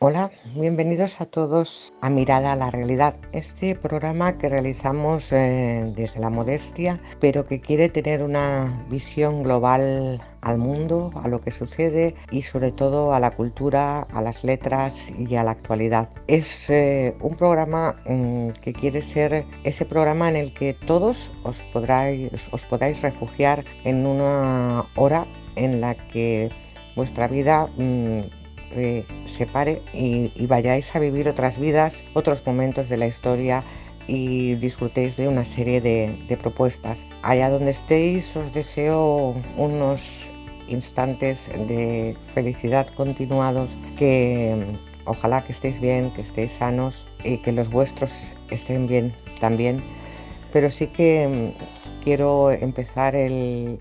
Hola, bienvenidos a todos a Mirada a la Realidad, este programa que realizamos eh, desde la modestia, pero que quiere tener una visión global al mundo, a lo que sucede y sobre todo a la cultura, a las letras y a la actualidad. Es eh, un programa mm, que quiere ser ese programa en el que todos os, podáis refugiar en una hora en la que vuestra vida mm, eh, se pare y, vayáis a vivir otras vidas, otros momentos de la historia y disfrutéis de una serie de, propuestas. Allá donde estéis os deseo unos instantes de felicidad continuados que ojalá que estéis bien, que estéis sanos y que los vuestros estén bien también. Pero sí que mm, quiero empezar el,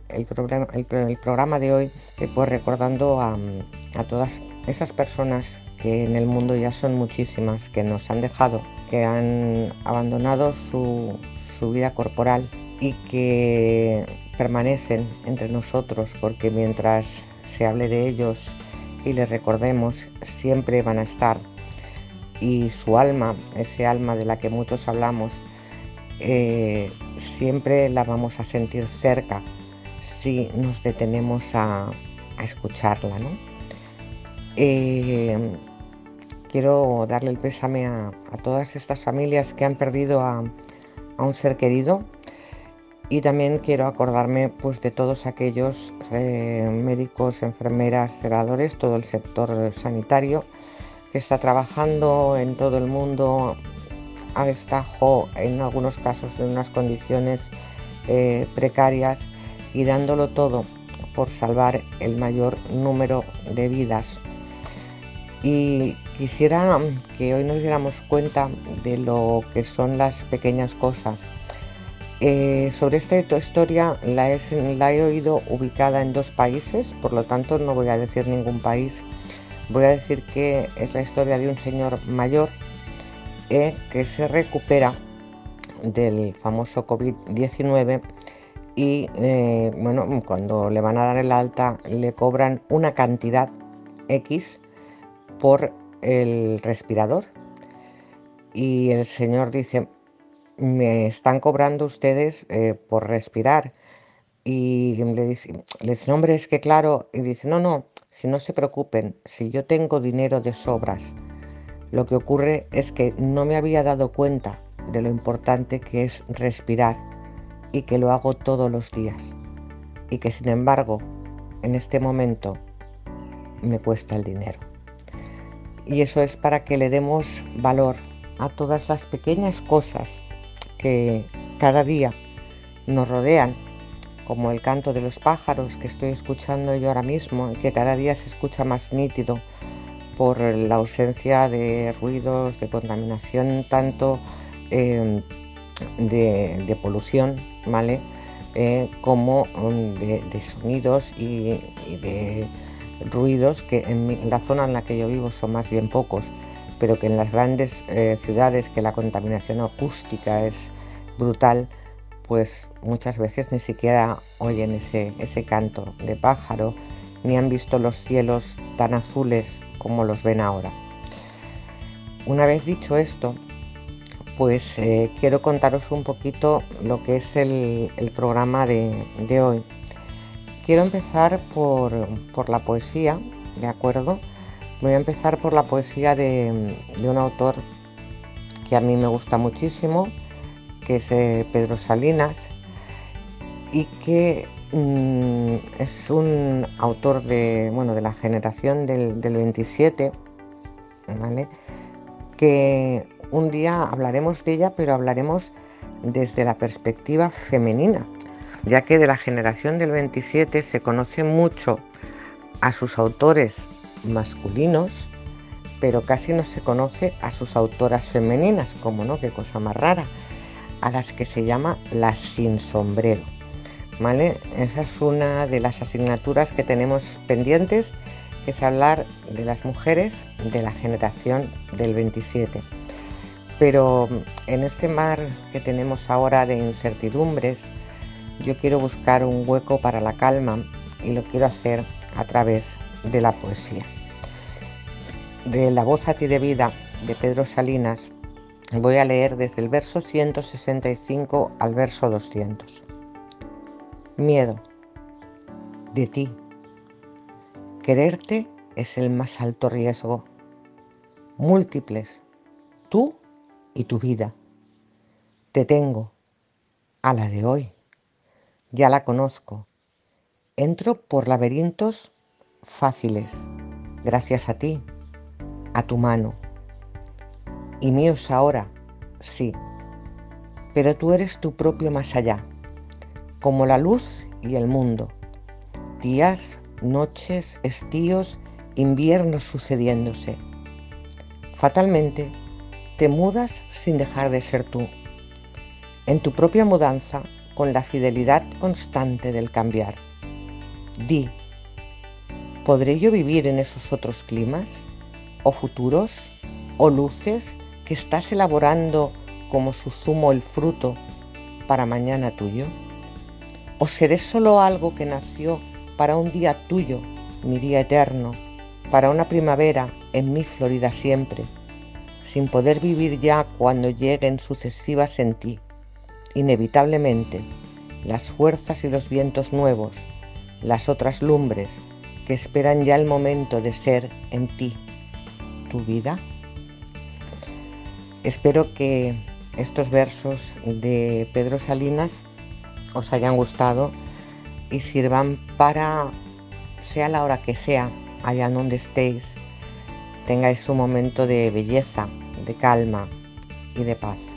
programa, de hoy pues recordando a todas esas personas que en el mundo ya son muchísimas, que nos han dejado, que han abandonado su, vida corporal y que permanecen entre nosotros, porque mientras se hable de ellos y les recordemos, siempre van a estar. Y su alma, ese alma de la que muchos hablamos, eh, siempre la vamos a sentir cerca si nos detenemos a, a escucharla, ¿no? Eh, quiero darle el pésame a, todas estas familias que han perdido a, un ser querido. Y también quiero acordarme pues, de todos aquellos eh, médicos, enfermeras, celadores, todo el sector sanitario que está trabajando en todo el mundo a destajo, en algunos casos en unas condiciones eh, precarias y dándolo todo por salvar el mayor número de vidas y quisiera que hoy nos diéramos cuenta de lo que son las pequeñas cosas. Eh, sobre esta historia la he, oído ubicada en dos países, por lo tanto no voy a decir ningún país. Voy a decir que es la historia de un señor mayor eh, que se recupera del famoso COVID-19 y eh, bueno, cuando le van a dar el alta le cobran una cantidad X por el respirador. Y el señor dice, me están cobrando ustedes eh, por respirar. Y le dice, le dice, hombre, es que claro, y dice, no, no, si no se preocupen, si yo tengo dinero de sobras, lo que ocurre es que no me había dado cuenta de lo importante que es respirar y que lo hago todos los días. Y que sin embargo, en este momento, me cuesta el dinero y eso es para que le demos valor a todas las pequeñas cosas que cada día nos rodean, como el canto de los pájaros que estoy escuchando yo ahora mismo y que cada día se escucha más nítido por la ausencia de ruidos, de contaminación, tanto em, de, polución, ¿vale? Eh, como mm, de, sonidos y de ruidos que en, la zona en la que yo vivo son más bien pocos, pero que en las grandes eh, ciudades que la contaminación acústica es brutal, pues muchas veces ni siquiera oyen ese, ese canto de pájaro, ni han visto los cielos tan azules como los ven ahora. Una vez dicho esto, pues eh, quiero contaros un poquito lo que es el, programa de hoy. Quiero empezar por, la poesía, ¿de acuerdo? Voy a empezar por la poesía de, un autor que a mí me gusta muchísimo, que es eh, Pedro Salinas, y que mm, es un autor de, bueno, de la generación del, del 27, ¿vale? que un día hablaremos de ella, pero hablaremos desde la perspectiva femenina, ya que de la generación del 27 se conoce mucho a sus autores masculinos, pero casi no se conoce a sus autoras femeninas, como no, qué cosa más rara, a las que se llama las sin sombrero. ¿Vale? Esa es una de las asignaturas que tenemos pendientes, que es hablar de las mujeres de la generación del 27. Pero en este mar que tenemos ahora de incertidumbres, yo quiero buscar un hueco para la calma y lo quiero hacer a través de la poesía. de La voz a ti de vida de Pedro Salinas, voy a leer desde el verso 165 al verso 200. Miedo. De ti. Quererte es el más alto riesgo. Múltiples. Tú y tu vida. Te tengo. A la de hoy. Ya la conozco. Entro por laberintos fáciles. Gracias a ti a tu mano. Y míos ahora, sí. Pero tú eres tu propio más allá, como la luz y el mundo. Días, noches, estíos, inviernos sucediéndose. Fatalmente, te mudas sin dejar de ser tú. En tu propia mudanza, con la fidelidad constante del cambiar. Di, ¿podré yo vivir en esos otros climas? o futuros o luces que estás elaborando como su zumo el fruto para mañana tuyo? ¿O seré solo algo que nació para un día tuyo, mi día eterno, para una primavera en mi Florida siempre, sin poder vivir ya cuando lleguen sucesivas en ti, inevitablemente, las fuerzas y los vientos nuevos, las otras lumbres que esperan ya el momento de ser en ti? tu vida. Espero que estos versos de Pedro Salinas os hayan gustado y sirvan para, sea la hora que sea, allá donde estéis, tengáis un momento de belleza, de calma y de paz.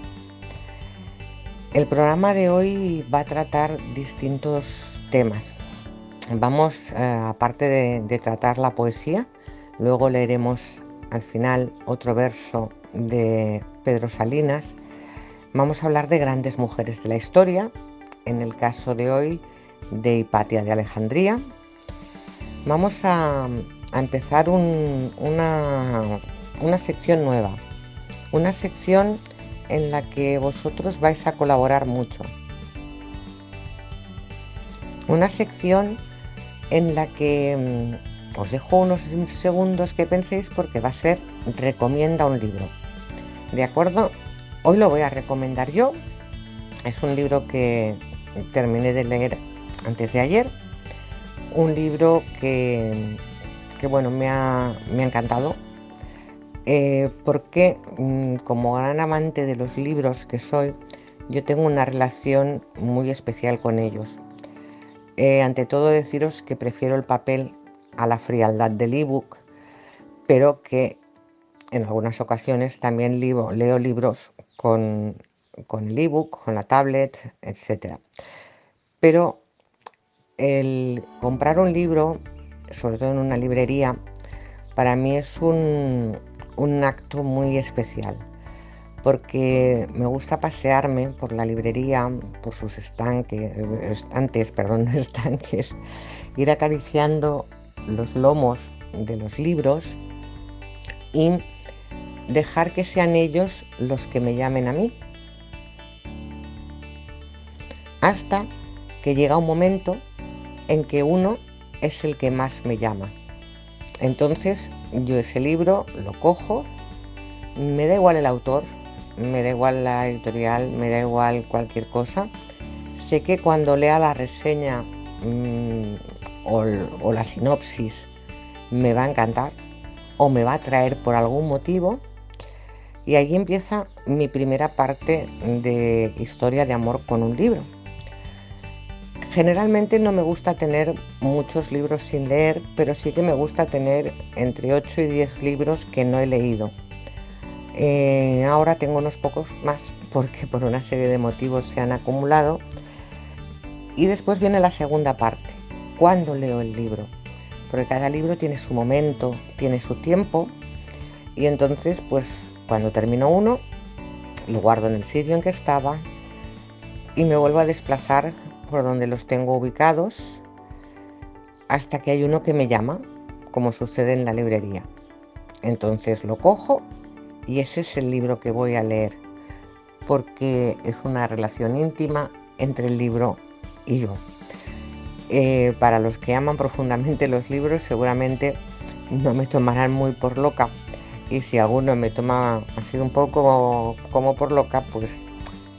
El programa de hoy va a tratar distintos temas. Vamos, eh, aparte de, tratar la poesía, luego leeremos al final otro verso de Pedro Salinas, vamos a hablar de grandes mujeres de la historia, en el caso de hoy de Hipatia de Alejandría. Vamos a, empezar una, una sección nueva, una sección en la que vosotros vais a colaborar mucho. Una sección en la que mm, os dejo unos segundos que penséis porque va a ser recomienda un libro. ¿De acuerdo? Hoy lo voy a recomendar yo. Es un libro que terminé de leer antes de ayer. Un libro que, bueno, me ha, encantado. Eh, porque mm, como gran amante de los libros que soy, yo tengo una relación muy especial con ellos. Eh, ante todo deciros que prefiero el papel a la frialdad del ebook, pero que en algunas ocasiones también leo, libros con, con el ebook, con la tablet, etc. Pero el comprar un libro, sobre todo en una librería, para mí es un, un acto muy especial porque me gusta pasearme por la librería, por sus estanques, estantes, perdón, ir acariciando los lomos de los libros y dejar que sean ellos los que me llamen a mí. Hasta que llega un momento en que uno es el que más me llama. Entonces yo ese libro lo cojo, me da igual el autor, me da igual la editorial, me da igual cualquier cosa. Sé que cuando lea la reseña mm, o, la sinopsis me va a encantar o me va a traer por algún motivo. Y ahí empieza mi primera parte de historia de amor con un libro. Generalmente no me gusta tener muchos libros sin leer, pero sí que me gusta tener entre 8 y 10 libros que no he leído. Eh, ahora tengo unos pocos más porque por una serie de motivos se han acumulado. Y después viene la segunda parte, cuándo leo el libro, porque cada libro tiene su momento, tiene su tiempo, y entonces pues cuando termino uno, lo guardo en el sitio en que estaba y me vuelvo a desplazar por donde los tengo ubicados hasta que hay uno que me llama, como sucede en la librería. Entonces lo cojo y ese es el libro que voy a leer, porque es una relación íntima entre el libro y yo. Eh, para los que aman profundamente los libros seguramente no me tomarán muy por loca, y si alguno me toma así un poco como por loca, pues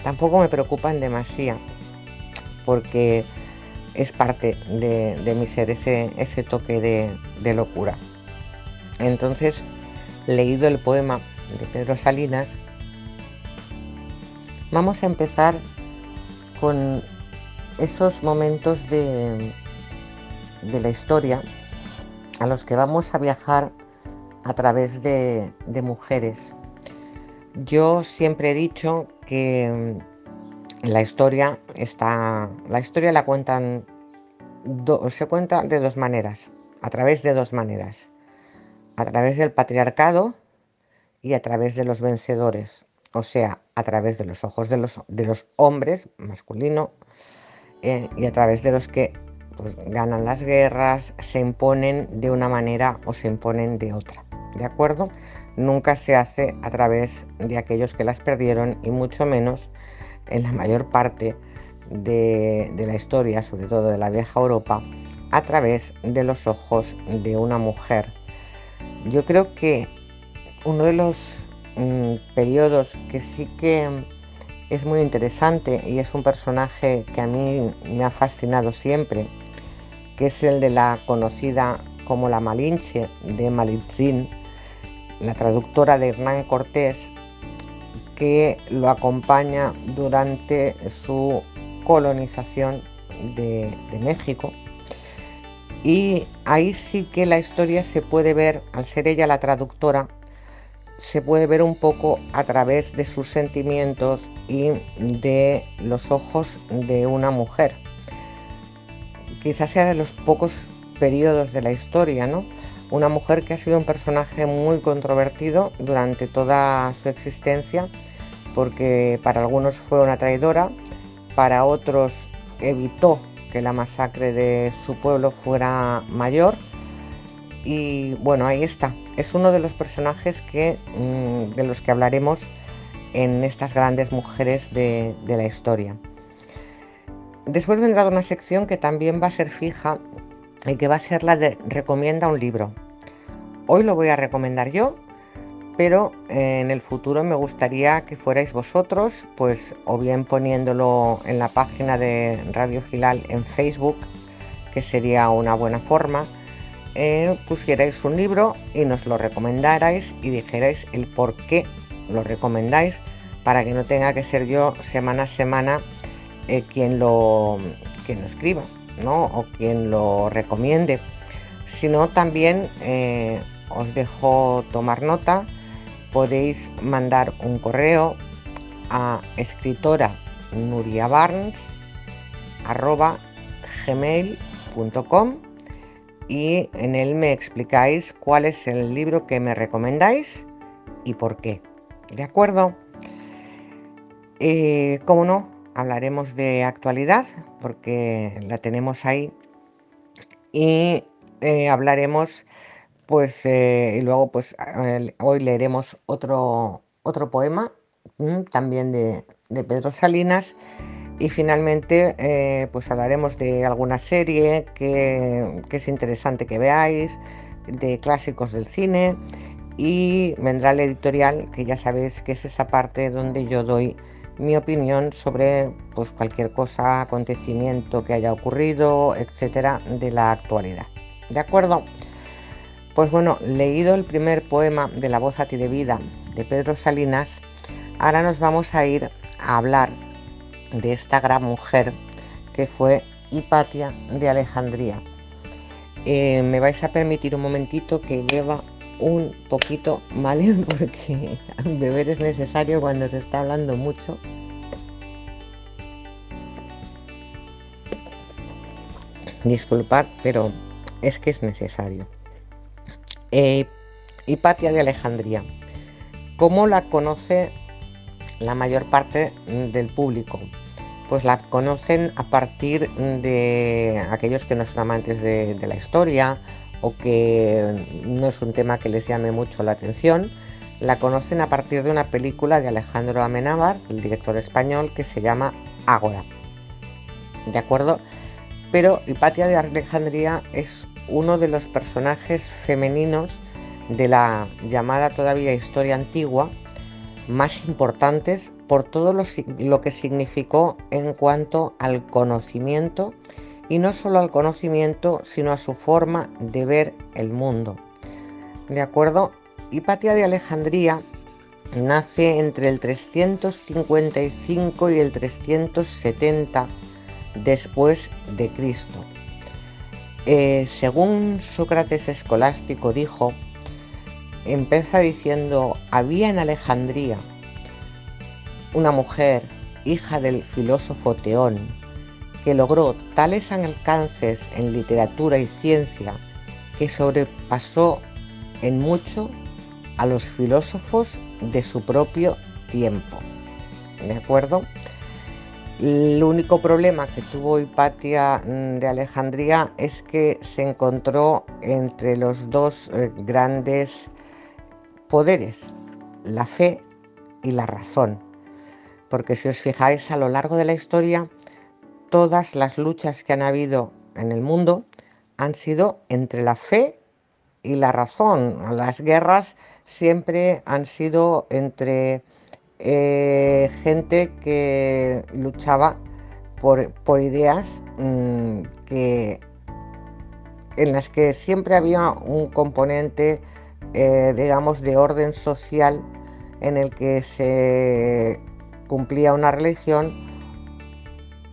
tampoco me preocupa en demasía, porque es parte de, mi ser ese, toque de, locura. Entonces, leído el poema de Pedro Salinas, vamos a empezar con esos momentos de la historia a los que vamos a viajar a través de, mujeres. Yo siempre he dicho que la historia está. La historia la cuentan. se cuenta de dos maneras. A través de dos maneras. A través del patriarcado y a través de los vencedores. O sea, a través de los ojos de los, de los hombres, masculino, eh, y a través de los que pues, ganan las guerras, se imponen de una manera o se imponen de otra. ¿De acuerdo? Nunca se hace a través de aquellos que las perdieron y mucho menos en la mayor parte de, la historia, sobre todo de la vieja Europa, a través de los ojos de una mujer. Yo creo que uno de los mm, periodos que sí que es muy interesante y es un personaje que a mí me ha fascinado siempre, que es el de la conocida como la Malinche de Malitzin, la traductora de Hernán Cortés, que lo acompaña durante su colonización de, México. Y ahí sí que la historia se puede ver, al ser ella la traductora, se puede ver un poco a través de sus sentimientos y de los ojos de una mujer. Quizás sea de los pocos periodos de la historia, ¿no? Una mujer que ha sido un personaje muy controvertido durante toda su existencia, porque para algunos fue una traidora, para otros evitó que la masacre de su pueblo fuera mayor y bueno, ahí está. Es uno de los personajes que, mm, de los que hablaremos en estas grandes mujeres de, la historia. Después vendrá una sección que también va a ser fija y que va a ser la de recomienda un libro. Hoy lo voy a recomendar yo, pero eh, en el futuro me gustaría que fuerais vosotros, pues o bien poniéndolo en la página de Radio Gilal en Facebook, que sería una buena forma, eh, pusierais un libro y nos lo recomendarais y dijerais el por qué lo recomendáis para que no tenga que ser yo semana a semana eh, quien, lo, quien lo escriba ¿no? o quien lo recomiende, sino también os dejo tomar nota, podéis mandar un correo a escritora gmail.com y en él me explicáis cuál es el libro que me recomendáis y por qué. ¿De acuerdo? Eh, como no, hablaremos de actualidad porque la tenemos ahí y eh, hablaremos pues eh, y luego pues hoy leeremos otro, otro poema mm, también de, de Pedro Salinas y finalmente, eh, pues hablaremos de alguna serie que, es interesante que veáis, de clásicos del cine y vendrá el editorial, que ya sabéis que es esa parte donde yo doy mi opinión sobre pues, cualquier cosa, acontecimiento que haya ocurrido, etcétera, de la actualidad. ¿De acuerdo? Pues bueno, leído el primer poema de La voz a ti de vida de Pedro Salinas, ahora nos vamos a ir a hablar de esta gran mujer que fue Hipatia de Alejandría. Eh, me vais a permitir un momentito que beba un poquito, ¿vale? Porque beber es necesario cuando se está hablando mucho. Disculpad, pero es que es necesario. Eh, Hipatia de Alejandría. ¿Cómo la conoce la mayor parte del público? pues la conocen a partir de aquellos que no son amantes de, la historia o que no es un tema que les llame mucho la atención, la conocen a partir de una película de Alejandro Amenábar, el director español, que se llama Ágora. ¿De acuerdo? Pero Hipatia de Alejandría es uno de los personajes femeninos de la llamada todavía historia antigua más importantes por todo lo, que significó en cuanto al conocimiento y no solo al conocimiento, sino a su forma de ver el mundo. ¿De acuerdo? Hipatia de Alejandría nace entre el 355 y el 370 después de Cristo. Eh, según Sócrates escolástico dijo, empieza diciendo, había en Alejandría una mujer, hija del filósofo Teón, que logró tales alcances en literatura y ciencia que sobrepasó en mucho a los filósofos de su propio tiempo. ¿De acuerdo? El único problema que tuvo Hipatia mm, de Alejandría es que se encontró entre los dos eh, grandes poderes, la fe y la razón. Porque si os fijáis a lo largo de la historia, todas las luchas que han habido en el mundo han sido entre la fe y la razón. Las guerras siempre han sido entre eh, gente que luchaba por, ideas mm, que, en las que siempre había un componente eh, digamos, de orden social en el que se cumplía una religión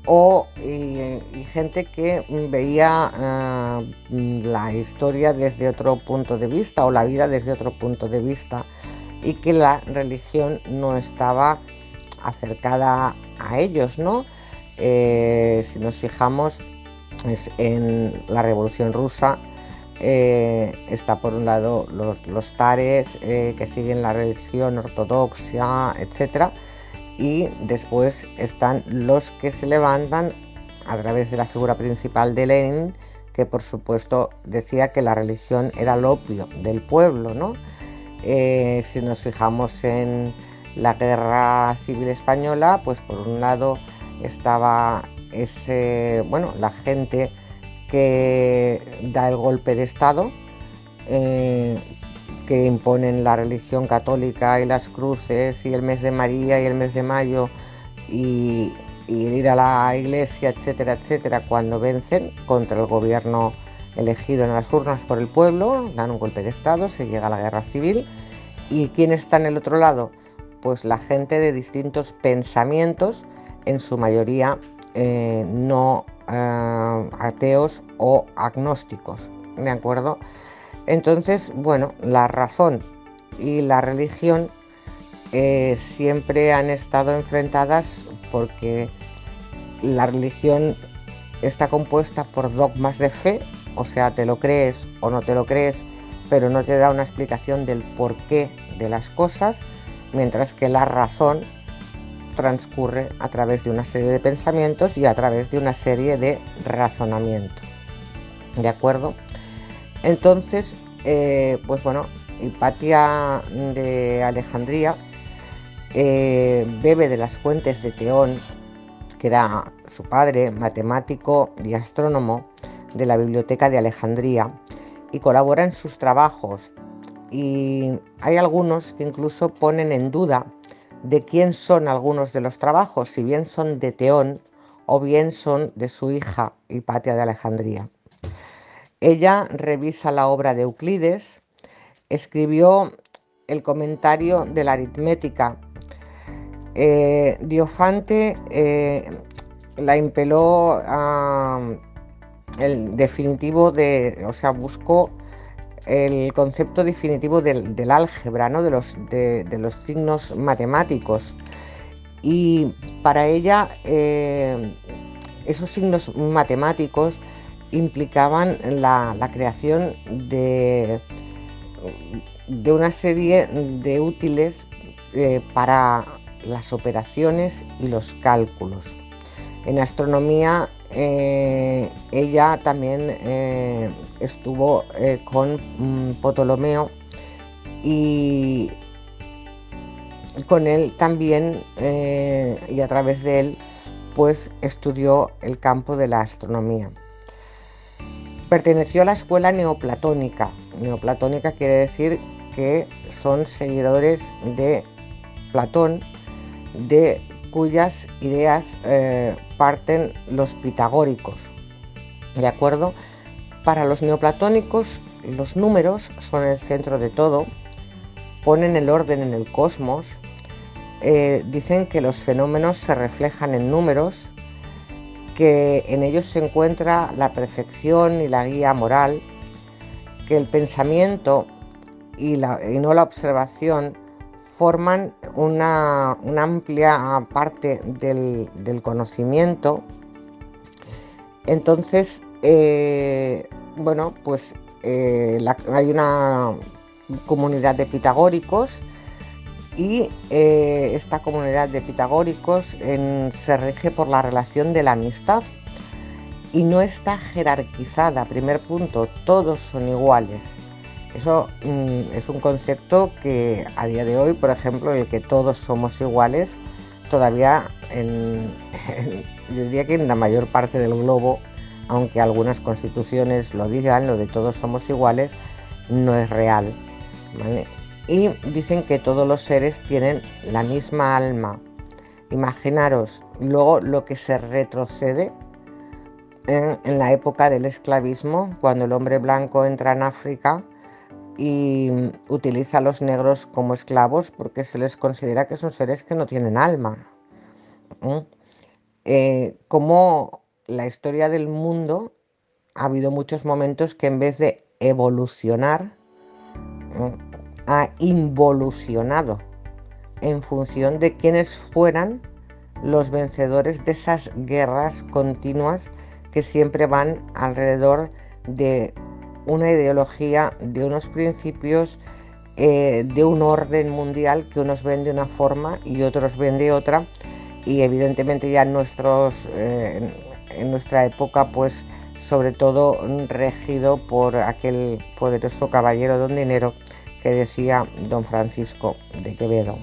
o gente que veía eh, la historia desde otro punto de vista o la vida desde otro punto de vista y que la religión no estaba acercada a ellos, ¿no? Eh, si nos fijamos en la Revolución Rusa, eh, está por un lado los, tares eh, que siguen la religión ortodoxa, etc. Y después están los que se levantan a través de la figura principal de Lenin, que por supuesto decía que la religión era el opio del pueblo. ¿no? Eh, si nos fijamos en la guerra civil española, pues por un lado estaba ese, bueno, la gente que da el golpe de Estado, eh, que imponen la religión católica y las cruces y el mes de María y el mes de mayo y, ir a la iglesia, etcétera, etcétera, cuando vencen contra el gobierno elegido en las urnas por el pueblo, dan un golpe de Estado, se llega a la guerra civil. ¿Y quién está en el otro lado? Pues la gente de distintos pensamientos, en su mayoría eh, no eh, ateos o agnósticos, ¿de acuerdo? Entonces, bueno, la razón y la religión eh, siempre han estado enfrentadas porque la religión está compuesta por dogmas de fe, o sea, te lo crees o no te lo crees, pero no te da una explicación del porqué de las cosas, mientras que la razón transcurre a través de una serie de pensamientos y a través de una serie de razonamientos. ¿De acuerdo? Entonces, eh, pues bueno, Hipatia de Alejandría eh, bebe de las fuentes de Teón, que era su padre, matemático y astrónomo de la Biblioteca de Alejandría, y colabora en sus trabajos. Y hay algunos que incluso ponen en duda de quién son algunos de los trabajos, si bien son de Teón o bien son de su hija Hipatia de Alejandría. Ella revisa la obra de Euclides, escribió el comentario de la aritmética. Eh, Diofante eh, la impeló a el definitivo de, o sea, buscó el concepto definitivo del, álgebra, ¿no? de, los, de, los, signos matemáticos. Y para ella eh, esos signos matemáticos implicaban la, creación de, de, una serie de útiles eh, para las operaciones y los cálculos. En astronomía eh, ella también eh, estuvo eh, con mm, Ptolomeo y con él también y a través de él pues estudió el campo de la astronomía. Perteneció a la escuela neoplatónica. Neoplatónica quiere decir que son seguidores de Platón, de cuyas ideas eh, parten los pitagóricos. ¿De acuerdo? Para los neoplatónicos, los números son el centro de todo, ponen el orden en el cosmos, eh, dicen que los fenómenos se reflejan en números, que en ellos se encuentra la perfección y la guía moral, que el pensamiento y, no la observación forman una, amplia parte del, conocimiento. Entonces, eh, bueno, pues eh, hay una comunidad de pitagóricos y eh, esta comunidad de pitagóricos se rige por la relación de la amistad y no está jerarquizada. Primer punto, todos son iguales. Eso mm, es un concepto que a día de hoy, por ejemplo, el que todos somos iguales, todavía yo diría que en la mayor parte del globo, aunque algunas constituciones lo digan, lo de todos somos iguales, no es real y dicen que todos los seres tienen la misma alma. Imaginaros luego lo que se retrocede en, la época del esclavismo, cuando el hombre blanco entra en África y utiliza a los negros como esclavos porque se les considera que son seres que no tienen alma. Eh, como la historia del mundo ha habido muchos momentos que en vez de evolucionar, ha involucionado en función de quienes fueran los vencedores de esas guerras continuas que siempre van alrededor de una ideología, de unos principios, eh, de un orden mundial que unos ven de una forma y otros ven de otra. Y evidentemente ya en, nuestros, eh, en nuestra época, pues sobre todo regido por aquel poderoso caballero don dinero que decía don Francisco de Quevedo.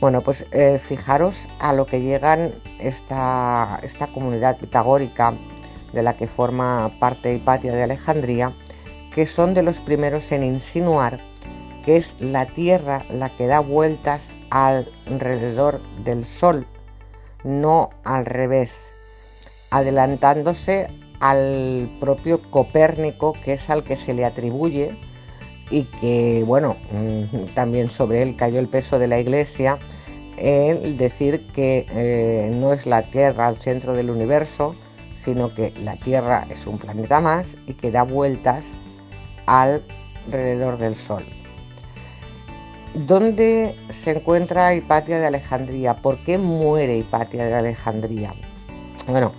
Bueno, pues eh, fijaros a lo que llegan esta, esta comunidad pitagórica de la que forma parte Hipatia de Alejandría, que son de los primeros en insinuar que es la Tierra la que da vueltas alrededor del Sol, no al revés, adelantándose al propio Copérnico, que es al que se le atribuye y que, bueno, mm, también sobre él cayó el peso de la Iglesia, el decir que eh, no es la Tierra al centro del universo, sino que la Tierra es un planeta más y que da vueltas alrededor del Sol. ¿Dónde se encuentra Hipatia de Alejandría? ¿Por qué muere Hipatia de Alejandría? Bueno,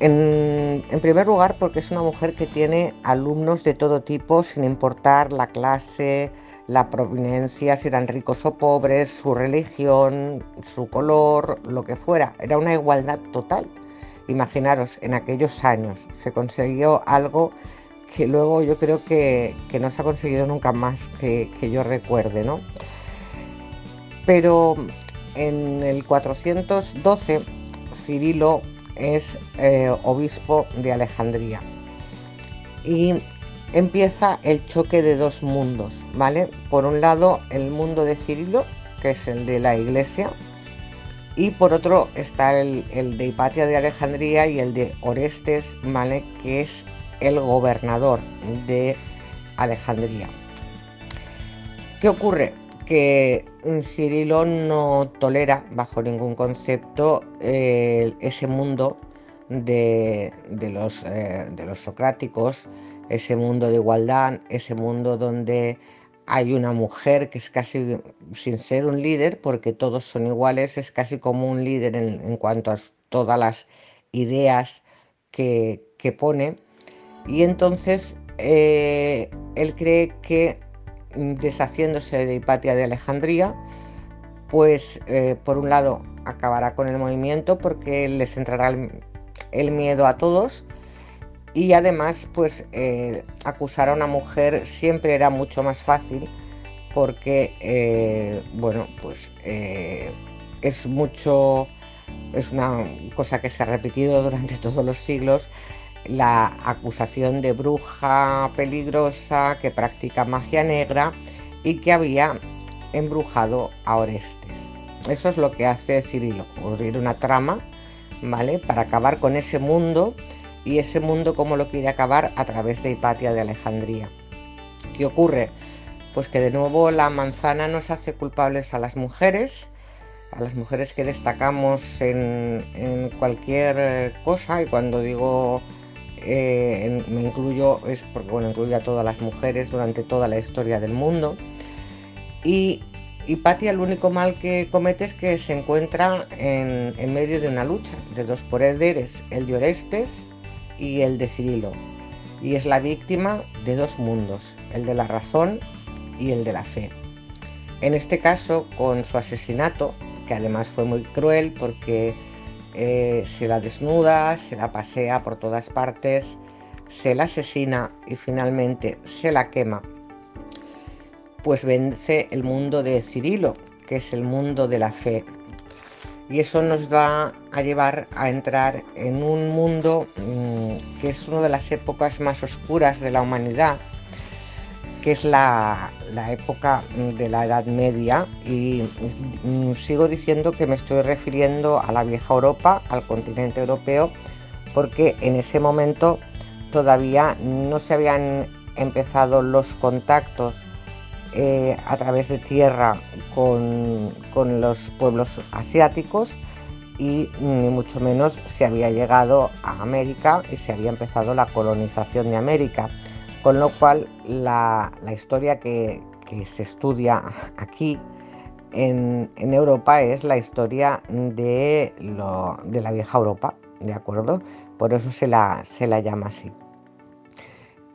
en, primer lugar, porque es una mujer que tiene alumnos de todo tipo, sin importar la clase, la proveniencia, si eran ricos o pobres, su religión, su color, lo que fuera. Era una igualdad total. Imaginaros, en aquellos años se consiguió algo que luego yo creo que, no se ha conseguido nunca más que, que yo recuerde, ¿no? Pero en el 412, Cirilo es eh, obispo de Alejandría. Y empieza el choque de dos mundos, ¿vale? Por un lado el mundo de Cirilo, que es el de la iglesia, y por otro está el, de Hipatia de Alejandría y el de Orestes, ¿vale? Que es el gobernador de Alejandría. ¿Qué ocurre? Que Cirilo no tolera bajo ningún concepto ese mundo eh, de los socráticos, ese mundo de igualdad, ese mundo donde hay una mujer que es casi, sin ser un líder, porque todos son iguales, es casi como un líder en, cuanto a todas las ideas que, pone. Y entonces eh, él cree que deshaciéndose de Hipatia de Alejandría, pues eh, por un lado acabará con el movimiento porque les entrará el, miedo a todos y además pues eh, acusar a una mujer siempre era mucho más fácil porque bueno pues es mucho es una cosa que se ha repetido durante todos los siglos la acusación de bruja peligrosa que practica magia negra y que había embrujado a Orestes. Eso es lo que hace Cirilo, abrir una trama, ¿vale? Para acabar con ese mundo y ese mundo como lo quiere acabar a través de Hipatia de Alejandría. ¿Qué ocurre? Pues que de nuevo la manzana nos hace culpables a las mujeres, a las mujeres que destacamos en, cualquier eh, cosa y cuando digo eh, me incluyo es porque bueno incluye a todas las mujeres durante toda la historia del mundo y Hipatia el único mal que comete es que se encuentra en, en medio de una lucha de dos poderes, el de Orestes y el de Cirilo, y es la víctima de dos mundos, el de la razón y el de la fe. En este caso, con su asesinato, que además fue muy cruel porque eh, se la desnuda, se la pasea por todas partes, se la asesina y finalmente se la quema, pues vence el mundo de Cirilo, que es el mundo de la fe. Y eso nos va a llevar a entrar en un mundo mm, que es una de las épocas más oscuras de la humanidad, que es la, época de la Edad Media y mm, sigo diciendo que me estoy refiriendo a la vieja Europa, al continente europeo, porque en ese momento todavía no se habían empezado los contactos eh, a través de tierra con, con los pueblos asiáticos y ni mucho menos se había llegado a América y se había empezado la colonización de América. Con lo cual, la, historia que, se estudia aquí en, Europa es la historia de, la vieja Europa, ¿de acuerdo? Por eso se la, llama así.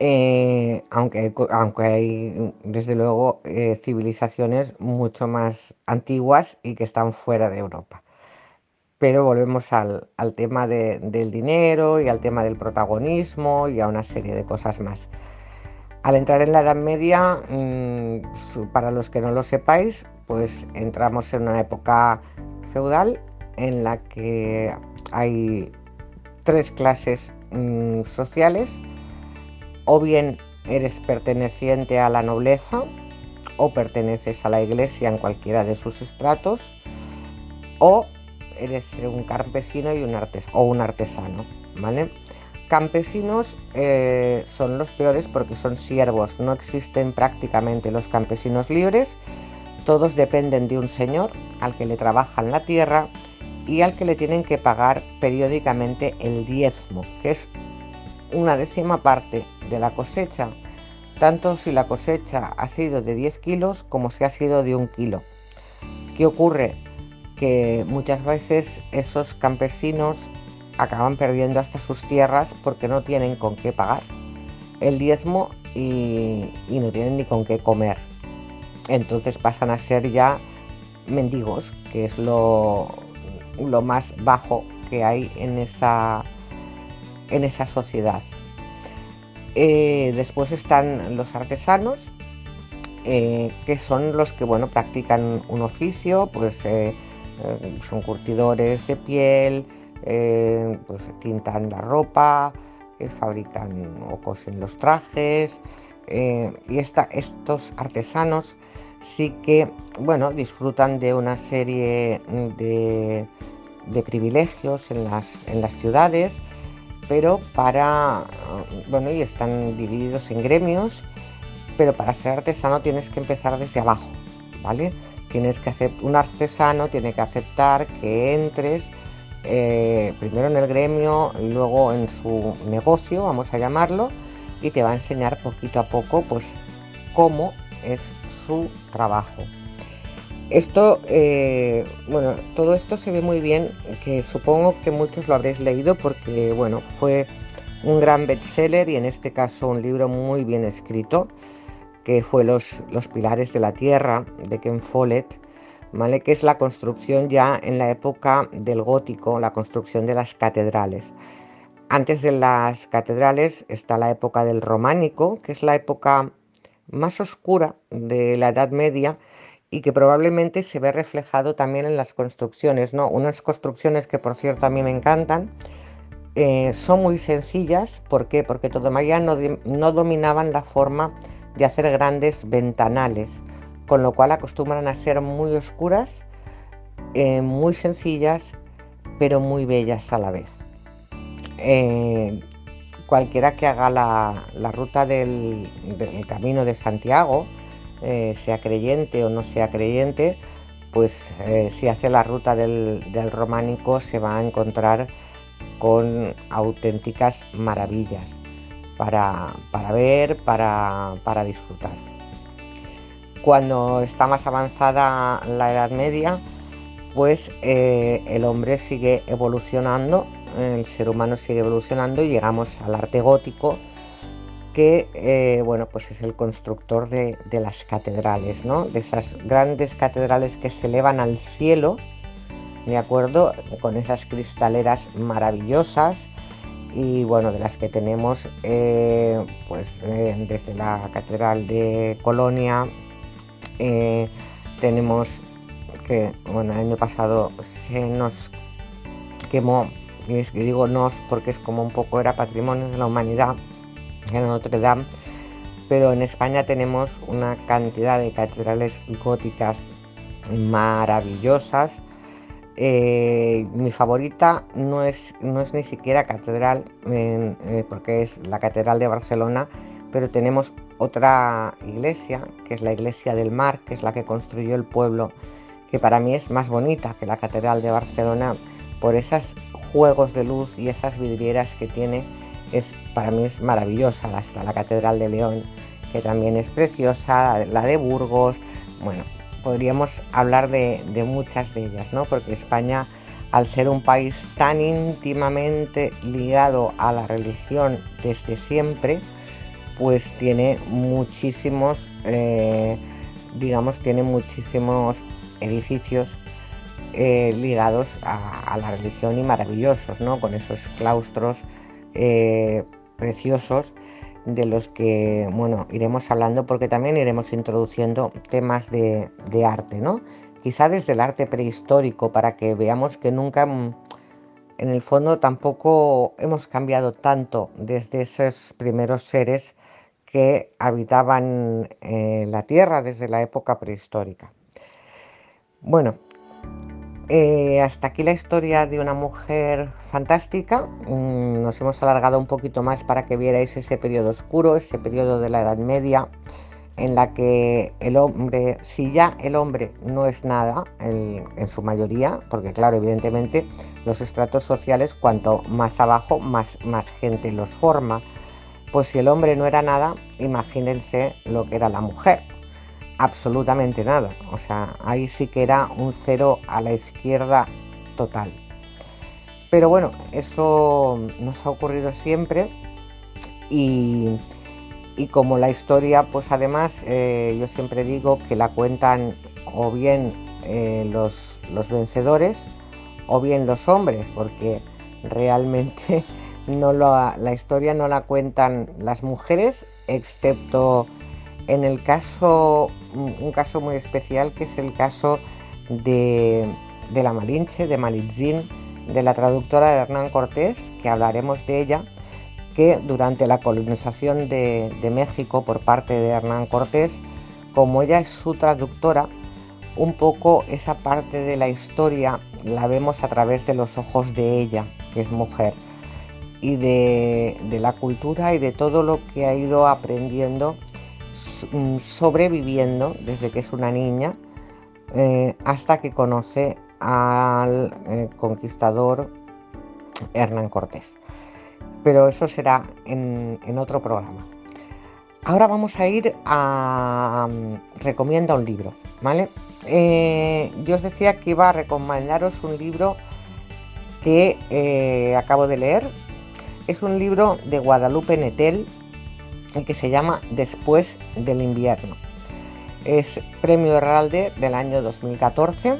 Eh, aunque, aunque hay, desde luego, eh, civilizaciones mucho más antiguas y que están fuera de Europa. Pero volvemos al, tema del dinero y al tema del protagonismo y a una serie de cosas más. Al entrar en la Edad Media, mm, para los que no lo sepáis, pues entramos en una época feudal en la que hay tres clases mm, sociales, o bien eres perteneciente a la nobleza o perteneces a la iglesia en cualquiera de sus estratos, o eres un campesino y un o un artesano, ¿vale? Campesinos eh, son los peores porque son siervos, no existen prácticamente los campesinos libres, todos dependen de un señor al que le trabajan la tierra y al que le tienen que pagar periódicamente el diezmo, que es una décima parte de la cosecha, tanto si la cosecha ha sido de 10 kilos como si ha sido de un kilo. ¿Qué ocurre? Que muchas veces esos campesinos acaban perdiendo hasta sus tierras porque no tienen con qué pagar el diezmo y, no tienen ni con qué comer. Entonces pasan a ser ya mendigos, que es lo, lo más bajo que hay en esa, en esa sociedad. Eh, después están los artesanos, eh, que son los que bueno, practican un oficio, pues eh, son curtidores de piel, eh, pues tintan la ropa, eh, fabrican o cosen los trajes. Eh, y estos artesanos sí que bueno, disfrutan de una serie de, privilegios en las, en las ciudades, pero para, bueno, y están divididos en gremios, pero para ser artesano tienes que empezar desde abajo, ¿vale? Tienes que hacer, un artesano tiene que aceptar que entres eh, primero en el gremio y luego en su negocio, vamos a llamarlo, y te va a enseñar poquito a poco pues cómo es su trabajo. Esto, eh, bueno, todo esto se ve muy bien, que supongo que muchos lo habréis leído porque, bueno, fue un gran bestseller y en este caso un libro muy bien escrito, que fue Los, los Pilares de la Tierra, de Ken Follett, que es la construcción ya en la época del gótico, la construcción de las catedrales. Antes de las catedrales está la época del románico, que es la época más oscura de la Edad Media y que probablemente se ve reflejado también en las construcciones, ¿no? Unas construcciones que por cierto a mí me encantan, Eh, son muy sencillas, ¿por qué? Porque todavía no, no dominaban la forma de hacer grandes ventanales, con lo cual acostumbran a ser muy oscuras, eh, muy sencillas, pero muy bellas a la vez. Eh, cualquiera que haga la, ruta del, camino de Santiago, eh, sea creyente o no sea creyente, pues si hace la ruta del, románico se va a encontrar con auténticas maravillas para, ver, para, para disfrutar. Cuando está más avanzada la Edad Media, pues eh, el hombre sigue evolucionando, el ser humano sigue evolucionando y llegamos al arte gótico, que eh, bueno, pues es el constructor de, las catedrales, ¿no? de esas grandes catedrales que se elevan al cielo, ¿de acuerdo? Con esas cristaleras maravillosas y bueno, de las que tenemos eh, pues desde la Catedral de Colonia, tenemos que bueno, el año pasado se nos quemó, y es que digo nos porque es como un poco era patrimonio de la humanidad en Notre Dame, pero en España tenemos una cantidad de catedrales góticas maravillosas. Eh, mi favorita no es, no es ni siquiera catedral, eh, porque es la Catedral de Barcelona, pero tenemos otra iglesia, que es la Iglesia del Mar, que es la que construyó el pueblo que para mí es más bonita que la Catedral de Barcelona por esos juegos de luz y esas vidrieras que tiene. Es, para mí es maravillosa hasta la Catedral de León, que también es preciosa, la de Burgos, bueno, podríamos hablar de, muchas de ellas, ¿no? Porque España, al ser un país tan íntimamente ligado a la religión desde siempre, pues tiene muchísimos, eh, digamos, tiene muchísimos edificios eh, ligados a, la religión y maravillosos, ¿no? con esos claustros eh, preciosos de los que bueno, iremos hablando porque también iremos introduciendo temas de, arte, ¿no? quizá desde el arte prehistórico para que veamos que nunca mm, en el fondo tampoco hemos cambiado tanto desde esos primeros seres que habitaban eh, la Tierra desde la época prehistórica. Bueno, eh, hasta aquí la historia de una mujer fantástica. Mm, nos hemos alargado un poquito más para que vierais ese periodo oscuro, ese periodo de la Edad Media, en la que el hombre, si ya el hombre no es nada en, su mayoría, porque claro, evidentemente los estratos sociales, cuanto más abajo, más, más gente los forma, pues si el hombre no era nada, imagínense lo que era la mujer absolutamente nada. O sea, ahí sí que era un cero a la izquierda total. Pero bueno, eso nos ha ocurrido siempre y, como la historia, pues además eh, yo siempre digo que la cuentan o bien eh, los, los vencedores o bien los hombres, porque realmente no la historia no la cuentan las mujeres, excepto en el caso, un caso muy especial que es el caso de, la Malinche, de Malitzin, de la traductora de Hernán Cortés, que hablaremos de ella, que durante la colonización de, México por parte de Hernán Cortés, como ella es su traductora, un poco esa parte de la historia la vemos a través de los ojos de ella, que es mujer, y de, la cultura y de todo lo que ha ido aprendiendo Mm, sobreviviendo desde que es una niña eh, hasta que conoce al eh, conquistador Hernán Cortés. Pero eso será en, otro programa. Ahora vamos a ir a mm, recomienda un libro, ¿vale? Eh, yo os decía que iba a recomendaros un libro que acabo de leer. Es un libro de Guadalupe Netel, que se llama Después del invierno. Es premio Herralde del año 2014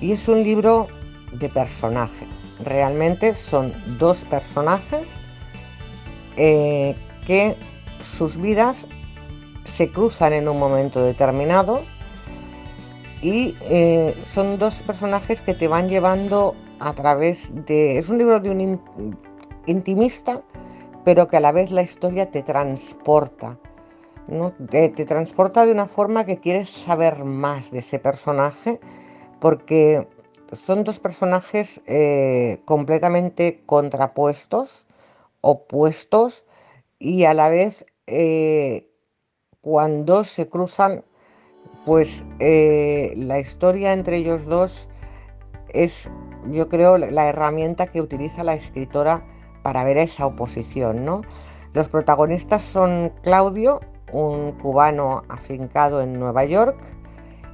y es un libro de personaje. Realmente son dos personajes eh, que sus vidas se cruzan en un momento determinado y eh, son dos personajes que te van llevando a través de... Es un libro de un intimista, pero que a la vez la historia te transporta. ¿no? Te, transporta de una forma que quieres saber más de ese personaje, porque son dos personajes eh, completamente contrapuestos, opuestos, y a la vez eh, cuando se cruzan, pues eh, la historia entre ellos dos es, yo creo, la herramienta que utiliza la escritora para ver esa oposición, ¿no? Los protagonistas son Claudio, un cubano afincado en Nueva York,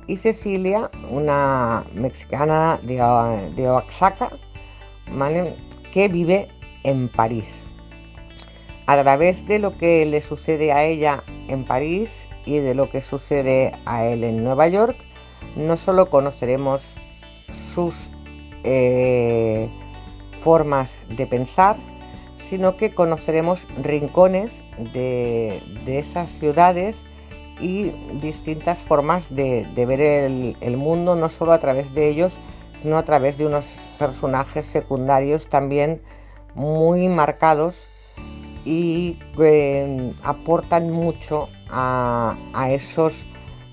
y Cecilia, una mexicana de, Oaxaca, que vive en París. A través de lo que le sucede a ella en París y de lo que sucede a él en Nueva York, no solo conoceremos sus eh, formas de pensar, sino que conoceremos rincones de, esas ciudades y distintas formas de, ver el, mundo, no solo a través de ellos, sino a través de unos personajes secundarios también muy marcados y eh, aportan mucho a, esos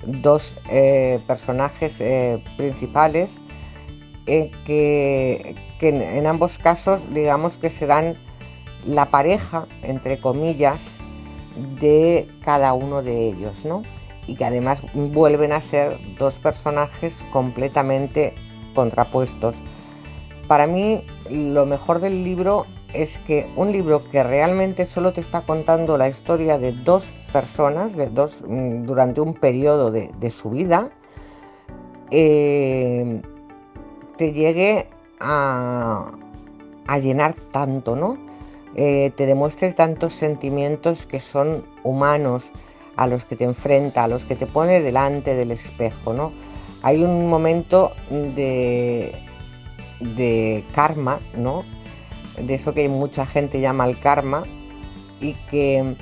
dos eh, personajes eh, principales que, en, ambos casos digamos que serán la pareja entre comillas de cada uno de ellos ¿no? y que además vuelven a ser dos personajes completamente contrapuestos para mí lo mejor del libro es que un libro que realmente solo te está contando la historia de dos personas, de dos, mm, durante un periodo de, su vida, eh, te llegue a, llenar tanto, ¿no? Eh, te demuestre tantos sentimientos que son humanos, a los que te enfrenta, a los que te pone delante del espejo, ¿no? Hay un momento de, de karma, ¿no? de eso que mucha gente llama el karma y que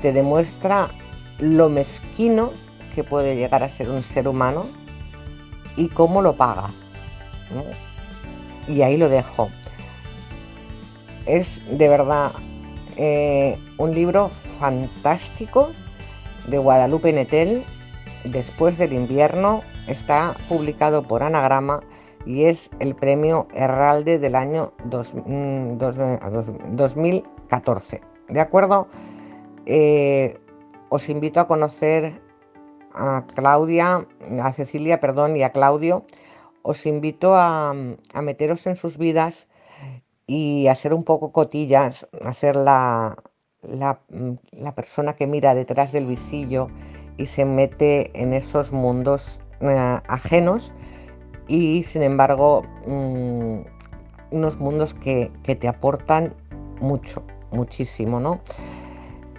te demuestra lo mezquino que puede llegar a ser un ser humano y cómo lo paga. Y ahí lo dejo. Es de verdad eh, un libro fantástico de Guadalupe Netel. Después del invierno está publicado por Anagrama y es el premio Herralde del año 2014. Mm, ¿De acuerdo? Eh, os invito a conocer a Claudia, a Cecilia, perdón, y a Claudio. Os invito a, meteros en sus vidas y a ser un poco cotillas, a ser la, la, persona que mira detrás del visillo y se mete en esos mundos eh, ajenos y sin embargo mm, unos mundos que, te aportan mucho, muchísimo, ¿no?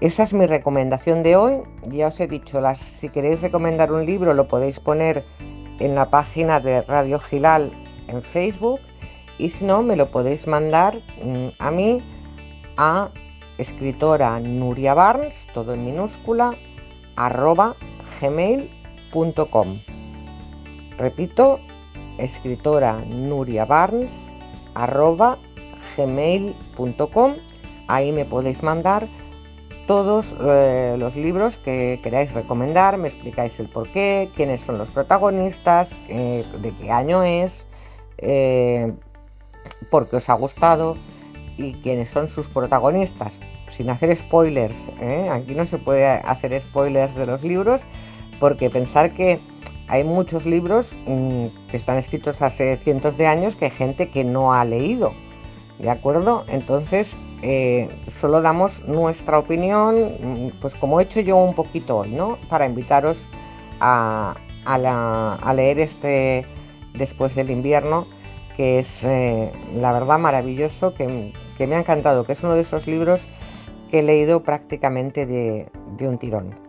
Esa es mi recomendación de hoy. Ya os he dicho, las, si queréis recomendar un libro lo podéis poner en la página de Radio Gilal en Facebook y si no me lo podéis mandar mm, a mí a escritora Nuria Barnes, todo en minúscula, arroba gmail.com. Repito, escritora Nuria Barnes arroba gmail.com. Ahí me podéis mandar todos eh, los libros que queráis recomendar, me explicáis el porqué, quiénes son los protagonistas, eh, de qué año es, eh, por qué os ha gustado y quiénes son sus protagonistas. Sin hacer spoilers, aquí no se puede hacer spoilers de los libros porque pensar que hay muchos libros mm, que están escritos hace cientos de años que hay gente que no ha leído, ¿de acuerdo? Entonces, eh, solo damos nuestra opinión, mm, pues como he hecho yo un poquito hoy, ¿no? Para invitaros a, leer este después del invierno, que es eh, la verdad maravilloso, que, me ha encantado, que es uno de esos libros que he leído prácticamente de un tirón.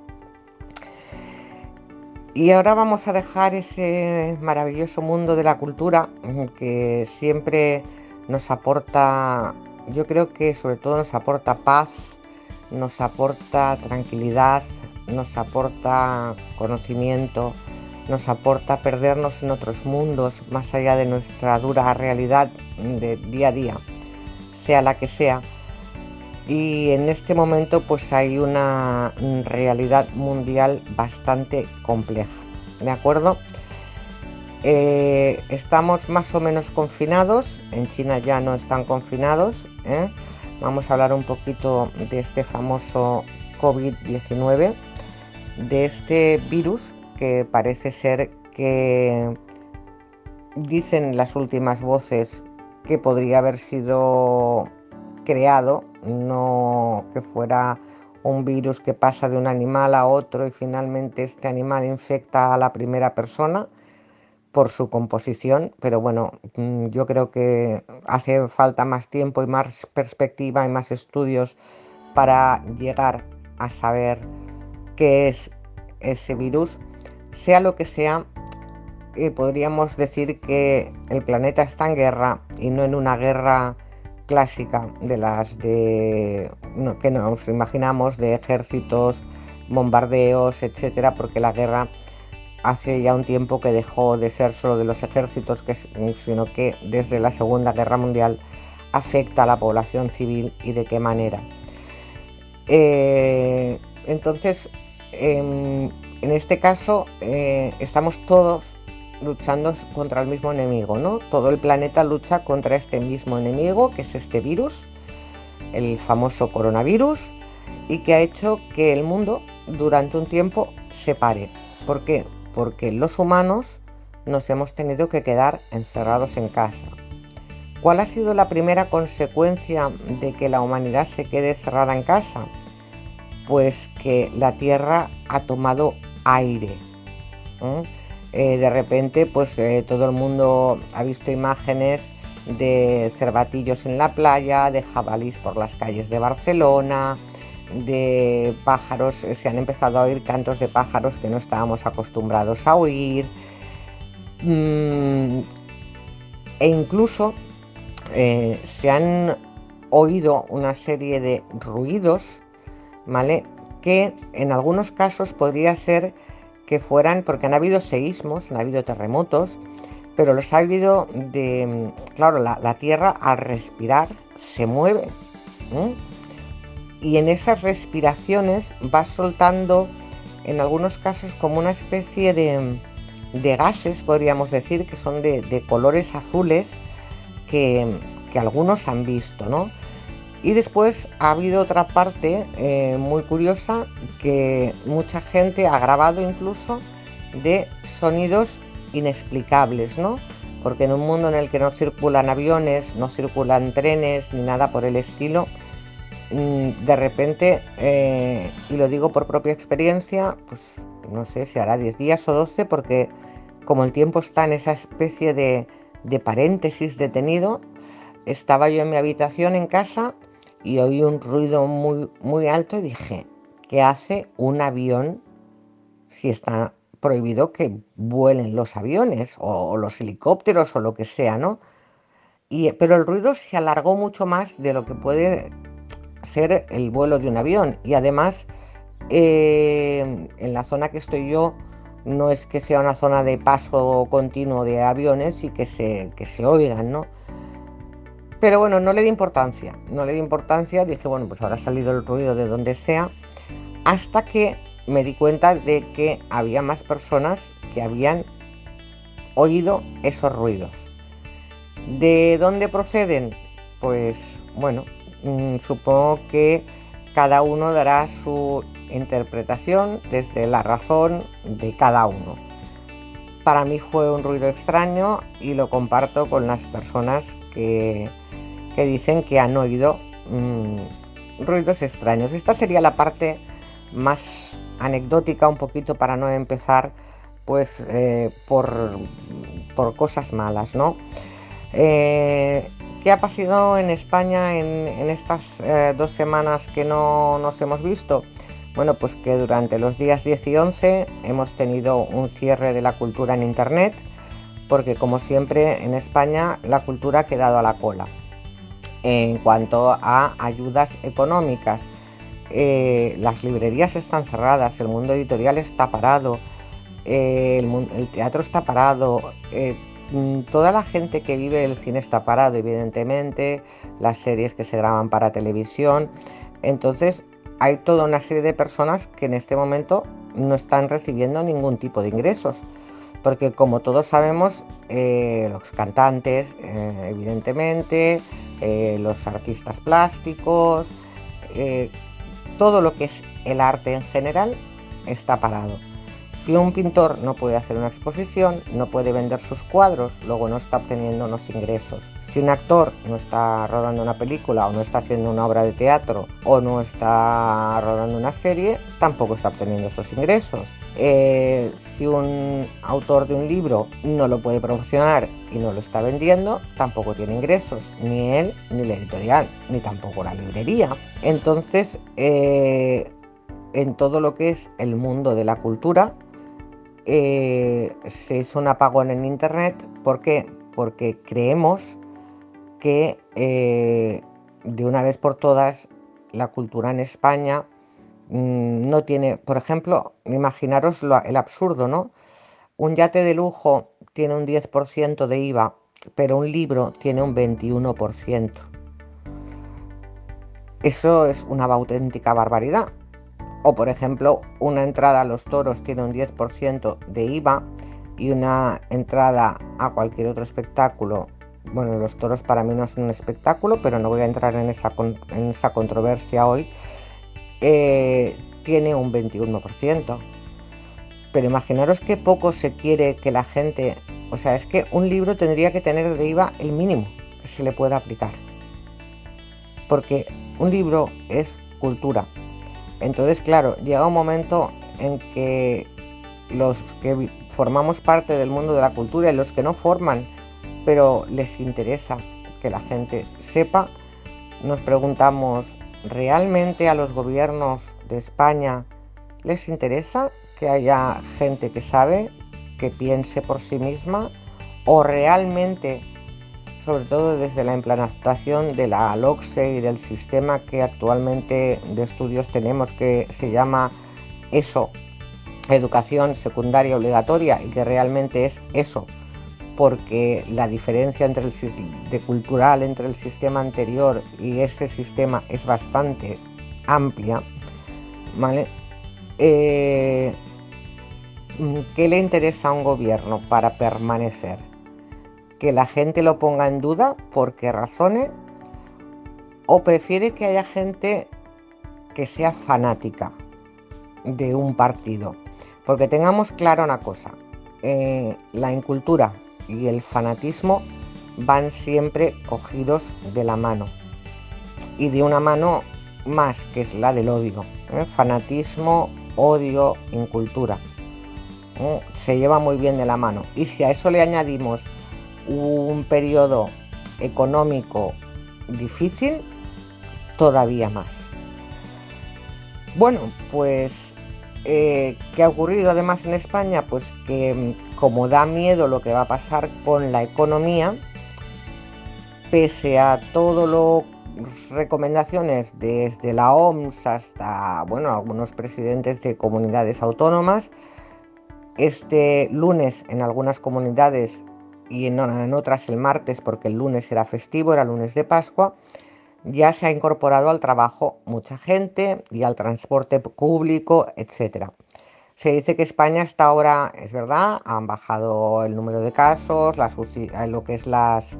Y ahora vamos a dejar ese maravilloso mundo de la cultura que siempre nos aporta, yo creo que sobre todo nos aporta paz, nos aporta tranquilidad, nos aporta conocimiento, nos aporta perdernos en otros mundos más allá de nuestra dura realidad de día a día, sea la que sea, y en este momento pues hay una realidad mundial bastante compleja. ¿De acuerdo? Eh, estamos más o menos confinados, en China ya no están confinados. ¿eh? Vamos a hablar un poquito de este famoso COVID-19, de este virus que parece ser que dicen las últimas voces que podría haber sido creado, no que fuera un virus que pasa de un animal a otro y finalmente este animal infecta a la primera persona por su composición, pero bueno, mm, yo creo que hace falta más tiempo y más perspectiva y más estudios para llegar a saber qué es ese virus. Sea lo que sea, eh, podríamos decir que el planeta está en guerra y no en una guerra clásica de las de que nos imaginamos de ejércitos, bombardeos, etcétera, porque la guerra hace ya un tiempo que dejó de ser solo de los ejércitos, sino que desde la Segunda Guerra Mundial afecta a la población civil y de qué manera. Eh, entonces, en este caso, eh, estamos todos luchando contra el mismo enemigo, ¿no? Todo el planeta lucha contra este mismo enemigo, que es este virus, el famoso coronavirus, y que ha hecho que el mundo durante un tiempo se pare. ¿Por qué? Porque los humanos nos hemos tenido que quedar encerrados en casa. ¿Cuál ha sido la primera consecuencia de que la humanidad se quede cerrada en casa? Pues que la Tierra ha tomado aire. Eh, de repente pues eh, todo el mundo ha visto imágenes de cervatillos en la playa, de jabalís por las calles de Barcelona, de pájaros, eh, se han empezado a oír cantos de pájaros que no estábamos acostumbrados a oír. Mm, e incluso se han oído una serie de ruidos, ¿vale? Que en algunos casos podría ser que fueran, porque han habido seísmos, han habido terremotos, pero los ha habido de, claro, la, tierra al respirar se mueve. Y en esas respiraciones va soltando, en algunos casos, como una especie de, de gases, podríamos decir, que son de, de colores azules que, que, algunos han visto, ¿no? Y después ha habido otra parte eh, muy curiosa que mucha gente ha grabado incluso de sonidos inexplicables, ¿no? Porque en un mundo en el que no circulan aviones, no circulan trenes ni nada por el estilo, mm, de repente, eh, y lo digo por propia experiencia, pues no sé si hará 10 días o 12, porque como el tiempo está en esa especie de, de paréntesis detenido, estaba yo en mi habitación en casa y oí un ruido muy, muy alto y dije, ¿qué hace un avión si está prohibido que vuelen los aviones o, los helicópteros o lo que sea, ¿no? Y, pero el ruido se alargó mucho más de lo que puede ser el vuelo de un avión y además eh, en la zona que estoy yo no es que sea una zona de paso continuo de aviones y que se, que se oigan, ¿no? Pero bueno, no le di importancia, no le di importancia, dije, bueno, pues habrá salido el ruido de donde sea, hasta que me di cuenta de que había más personas que habían oído esos ruidos. ¿De dónde proceden? Pues bueno, mm, supongo que cada uno dará su interpretación desde la razón de cada uno. Para mí fue un ruido extraño y lo comparto con las personas que que dicen que han oído mm, ruidos extraños. Esta sería la parte más anecdótica un poquito para no empezar pues eh, por, por, cosas malas, ¿no? Eh, ¿Qué ha pasado en España en, estas eh, dos semanas que no nos hemos visto? Bueno, pues que durante los días 10 y 11 hemos tenido un cierre de la cultura en Internet, porque como siempre en España la cultura ha quedado a la cola en cuanto a ayudas económicas. Eh, las librerías están cerradas, el mundo editorial está parado, eh, el, teatro está parado, eh, mm, toda la gente que vive el cine está parado, evidentemente, las series que se graban para televisión. Entonces, hay toda una serie de personas que en este momento no están recibiendo ningún tipo de ingresos. Porque como todos sabemos, los cantantes, evidentemente, eh, los artistas plásticos, todo lo que es el arte en general está parado. Si un pintor no puede hacer una exposición, no puede vender sus cuadros, luego no está obteniendo unos ingresos. Si un actor no está rodando una película o no está haciendo una obra de teatro o no está rodando una serie, tampoco está obteniendo esos ingresos. Eh, si un autor de un libro no lo puede promocionar y no lo está vendiendo, tampoco tiene ingresos, ni él, ni la editorial, ni tampoco la librería. Entonces, eh, en todo lo que es el mundo de la cultura, eh, se hizo un apagón en Internet. ¿Por qué? Porque creemos que eh, de una vez por todas la cultura en España mm, no tiene, por ejemplo, imaginaros el absurdo, ¿no? Un yate de lujo tiene un 10% de IVA, pero un libro tiene un 21%. Eso es una auténtica barbaridad. O por ejemplo, una entrada a los toros tiene un 10% de IVA y una entrada a cualquier otro espectáculo, bueno, los toros para mí no son un espectáculo, pero no voy a entrar en esa, en esa controversia hoy, eh, tiene un 21%. Pero imaginaros qué poco se quiere que la gente, o sea, es que un libro tendría que tener de IVA el mínimo que se le pueda aplicar. Porque un libro es cultura, entonces, claro, llega un momento en que los que formamos parte del mundo de la cultura y los que no forman, pero les interesa que la gente sepa, nos preguntamos, ¿realmente a los gobiernos de España les interesa que haya gente que sabe, que piense por sí misma? ¿O realmente sobre todo desde la implantación de la LOCSE y del sistema que actualmente de estudios tenemos que se llama ESO, educación secundaria obligatoria, y que realmente es eso, porque la diferencia entre el de cultural entre el sistema anterior y ese sistema es bastante amplia, ¿vale? Eh, ¿Qué le interesa a un gobierno para permanecer? Que la gente lo ponga en duda por qué razones o prefiere que haya gente que sea fanática de un partido. Porque tengamos clara una cosa, eh, la incultura y el fanatismo van siempre cogidos de la mano y de una mano más que es la del odio. ¿eh? Fanatismo, odio, incultura. ¿eh? Se lleva muy bien de la mano. Y si a eso le añadimos un periodo económico difícil, todavía más. Bueno, pues, eh, ¿qué ha ocurrido además en España? Pues que mm, como da miedo lo que va a pasar con la economía, pese a todo lo recomendaciones desde la OMS hasta bueno algunos presidentes de comunidades autónomas este lunes en algunas comunidades y en, otras el martes porque el lunes era festivo, era lunes de Pascua, ya se ha incorporado al trabajo mucha gente y al transporte público, etc. Se dice que España está ahora, es verdad, han bajado el número de casos, las eh, lo que es las,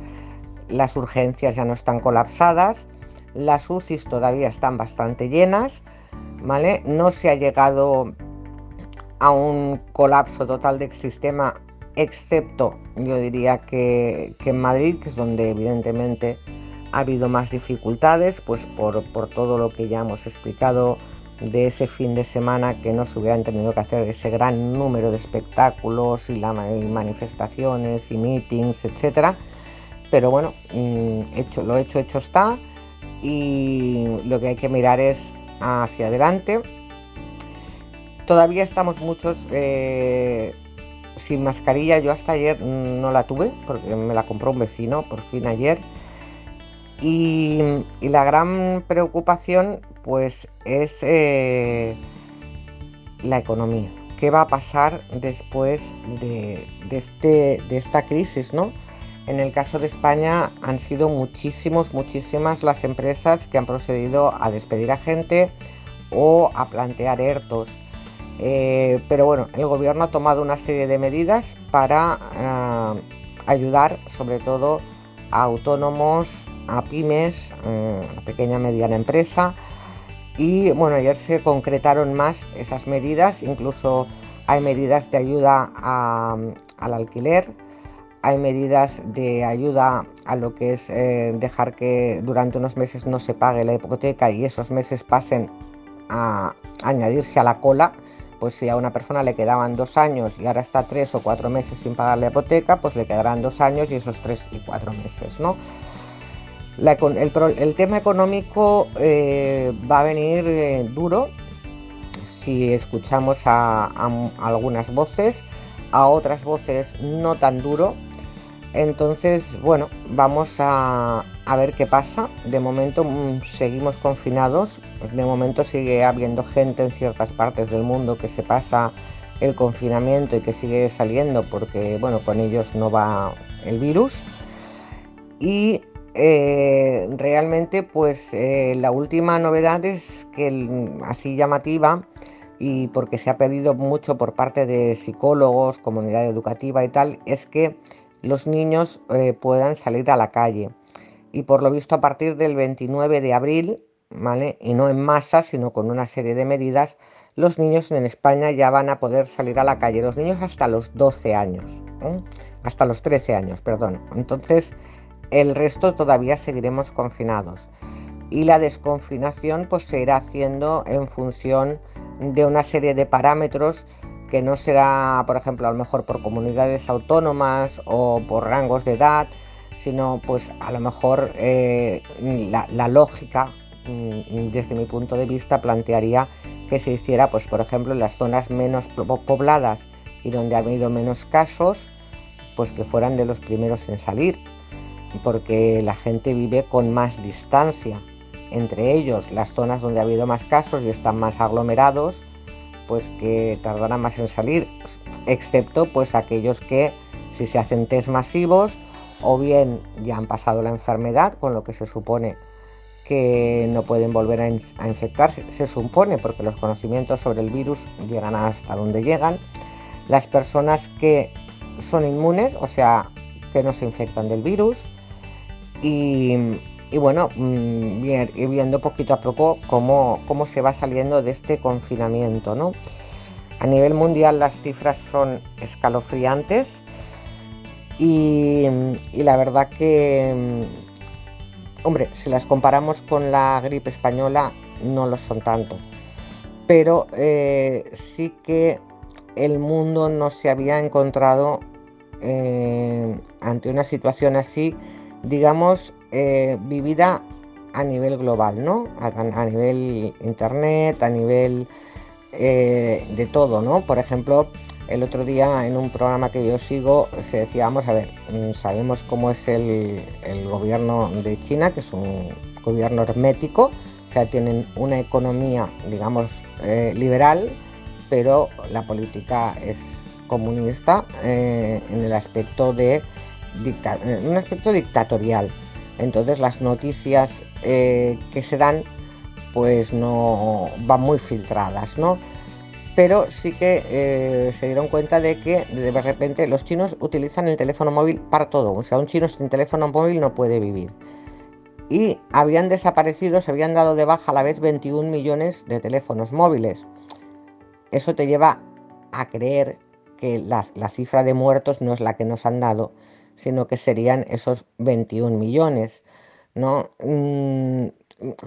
las urgencias ya no están colapsadas, las UCIs todavía están bastante llenas, ¿vale? No se ha llegado a un colapso total del sistema excepto yo diría que, en Madrid, que es donde evidentemente ha habido más dificultades, pues por, todo lo que ya hemos explicado de ese fin de semana que no se hubieran tenido que hacer ese gran número de espectáculos y, la, manifestaciones y meetings, etcétera. Pero bueno, mm, hecho, lo hecho, hecho está y lo que hay que mirar es hacia adelante. Todavía estamos muchos eh, sin mascarilla yo hasta ayer no la tuve porque me la compró un vecino por fin ayer y, la gran preocupación pues es eh, la economía qué va a pasar después de, este, de esta crisis, ¿no? En el caso de España han sido muchísimos, muchísimas las empresas que han procedido a despedir a gente o a plantear ERTOS. Eh, pero bueno, el gobierno ha tomado una serie de medidas para eh, ayudar sobre todo a autónomos, a pymes, eh, a pequeña y mediana empresa. Y bueno, ayer se concretaron más esas medidas, incluso hay medidas de ayuda al alquiler, hay medidas de ayuda a lo que es dejar que durante unos meses no se pague la hipoteca y esos meses pasen a añadirse a la cola, pues si a una persona le quedaban dos años y ahora está tres o cuatro meses sin pagar la hipoteca, pues le quedarán dos años y esos tres y cuatro meses, ¿no? el, tema económico eh, va a venir eh, duro si escuchamos a, algunas voces, a otras voces no tan duro, entonces, bueno, vamos a, ver qué pasa. De momento mm, seguimos confinados, de momento sigue habiendo gente en ciertas partes del mundo que se pasa el confinamiento y que sigue saliendo porque, bueno, con ellos no va el virus. Y eh, realmente, pues eh, la última novedad es que, así llamativa, y porque se ha pedido mucho por parte de psicólogos, comunidad educativa y tal, es que los niños eh, puedan salir a la calle. Y por lo visto a partir del 29 de abril, ¿vale? y no en masa, sino con una serie de medidas, los niños en España ya van a poder salir a la calle. Los niños hasta los 12 años, ¿eh? hasta los 13 años, perdón. Entonces, el resto todavía seguiremos confinados. Y la desconfinación pues se irá haciendo en función de una serie de parámetros que no será, por ejemplo, a lo mejor por comunidades autónomas o por rangos de edad, sino pues a lo mejor eh, la, lógica mm, desde mi punto de vista plantearía que se hiciera pues por ejemplo en las zonas menos pobladas y donde ha habido menos casos pues que fueran de los primeros en salir porque la gente vive con más distancia. Entre ellos las zonas donde ha habido más casos y están más aglomerados pues que tardarán más en salir, excepto pues aquellos que si se hacen test masivos o bien ya han pasado la enfermedad, con lo que se supone que no pueden volver a, infectarse, se supone porque los conocimientos sobre el virus llegan hasta donde llegan, las personas que son inmunes, o sea, que no se infectan del virus, y, bueno, mm, viendo poquito a poco cómo, cómo se va saliendo de este confinamiento. ¿no? A nivel mundial las cifras son escalofriantes y, la verdad que, hombre, si las comparamos con la gripe española, no lo son tanto. Pero eh, sí que el mundo no se había encontrado eh, ante una situación así, digamos, eh, vivida a nivel global, ¿no? A, nivel internet, a nivel de todo, ¿no? Por ejemplo, el otro día en un programa que yo sigo se decía, vamos a ver, mm, sabemos cómo es el, gobierno de China, que es un gobierno hermético, o sea, tienen una economía, digamos, eh, liberal, pero la política es comunista en el aspecto de un aspecto dictatorial. Entonces las noticias eh, que se dan pues no van muy filtradas, ¿no? Pero sí que eh, se dieron cuenta de que de repente los chinos utilizan el teléfono móvil para todo. O sea, un chino sin teléfono móvil no puede vivir. Y habían desaparecido, se habían dado de baja a la vez 21 millones de teléfonos móviles. Eso te lleva a creer que la cifra de muertos no es la que nos han dado, sino que serían esos 21 millones, ¿no? Mm,